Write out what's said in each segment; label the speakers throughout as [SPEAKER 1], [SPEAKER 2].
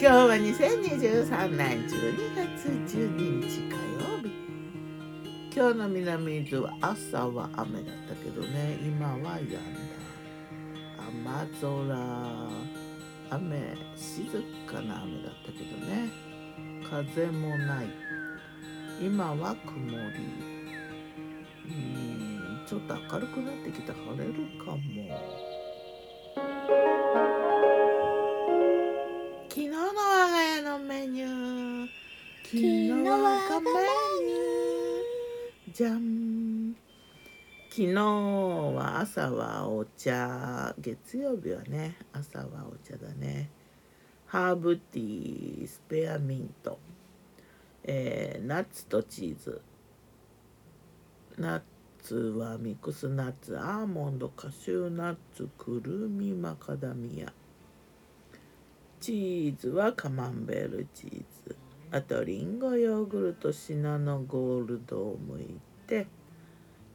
[SPEAKER 1] 今日は2023年12月12日火曜日。今日の南伊豆は朝は雨だったけどね。今は止んだ。雨空。雨静かな雨だったけどね。風もない。今は曇り。うんちょっと明るくなってきた晴れるかも。昨日我がメニューじゃん昨日は朝はお茶。月曜日はね朝はお茶だね。ハーブティースペアミント、えー、ナッツとチーズ。ナッツはミックスナッツアーモンドカシューナッツくるみマカダミア。チーズはカマンベールチーズ。あとリンゴヨーグルトシナノゴールドを剥いて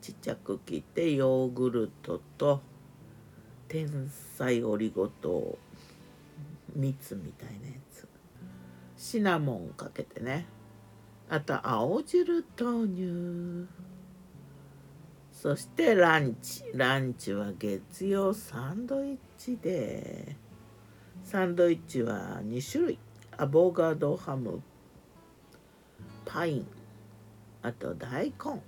[SPEAKER 1] ちっちゃく切ってヨーグルトと天才オリゴ糖蜜みたいなやつ。シナモンかけてね。あと青汁豆乳。そしてランチ。ランチは月曜サンドイッチで。サンドイッチは2種類。アボガドハムパイン。あと大根、うん、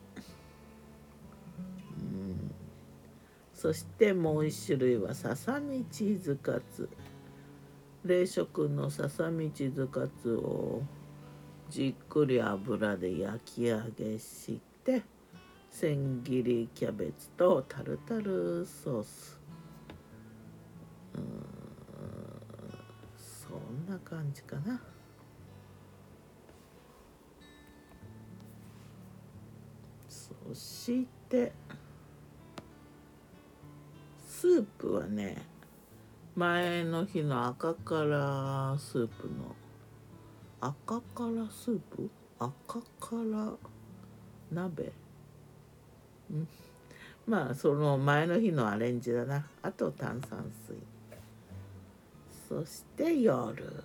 [SPEAKER 1] そしてもう1種類はささみチーズカツ。冷食のささみチーズカツをじっくり油で焼き揚げして千切りキャベツとタルタルソース、うん。そんな感じかな。そしてスープはね前の日の赤からスープの赤からスープ？赤から鍋？ん。まあその前の日のアレンジだな。あと炭酸水。そして夜。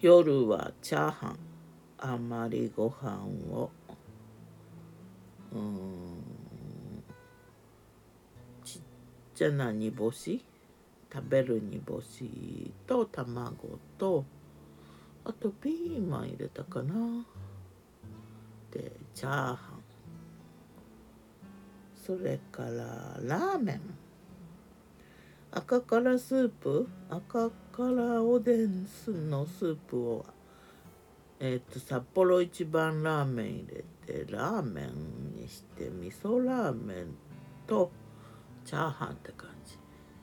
[SPEAKER 1] 夜はチャーハン。あまりご飯をうんちっちゃな煮干し食べる煮干しと卵とあとピーマン入れたかな。でチャーハン。それからラーメン。赤からスープ？赤からおでんのスープをえっ、と札幌一番ラーメン入れてラーメンにして味噌ラーメンとチャーハンって感じ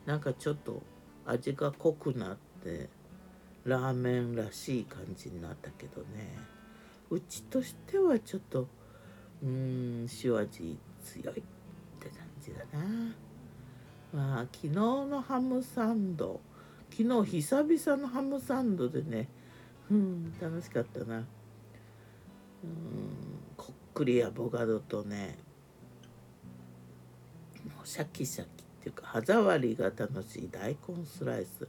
[SPEAKER 1] なんかちょっと味が濃くなってラーメンらしい感じになったけどねうちとしてはちょっとうん塩味強いって感じだな。まあ昨日のハムサンド昨日久々のハムサンドでねうん楽しかったな。うんこっくりアボカドとねシャキシャキっていうか歯触りが楽しい大根スライス。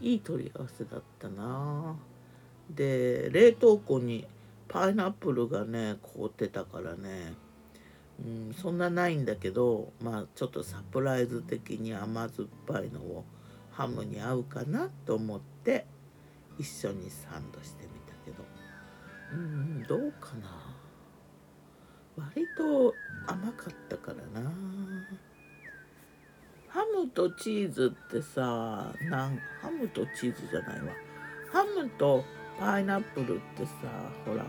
[SPEAKER 1] いい取り合わせだったな。で冷凍庫にパイナップルがね凍ってたからね。うん、そんなないんだけどまあちょっとサプライズ的に甘酸っぱいのをハムに合うかなと思って一緒にサンドしてみたけど。うんどうかな。割と甘かったからな。ハムとチーズってさなんハムとチーズじゃないわ。ハムとパイナップルってさほら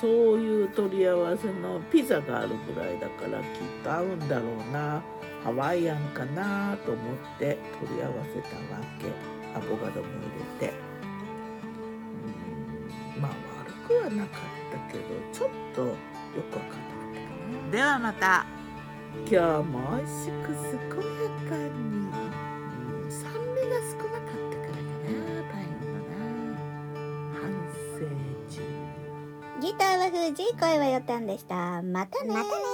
[SPEAKER 1] そういう取り合わせのピザがあるぐらいだからきっと合うんだろうな。ハワイアンかなと思って取り合わせたわけ。アボカドも入れて。はなかったけどちょっとよくわかんなかったかな。ではまた。今日も美味しく健やかに、うん、酸味が少なかったからかなパインのな。反省中。
[SPEAKER 2] ギターは藤井声はよたんでした。またね。またね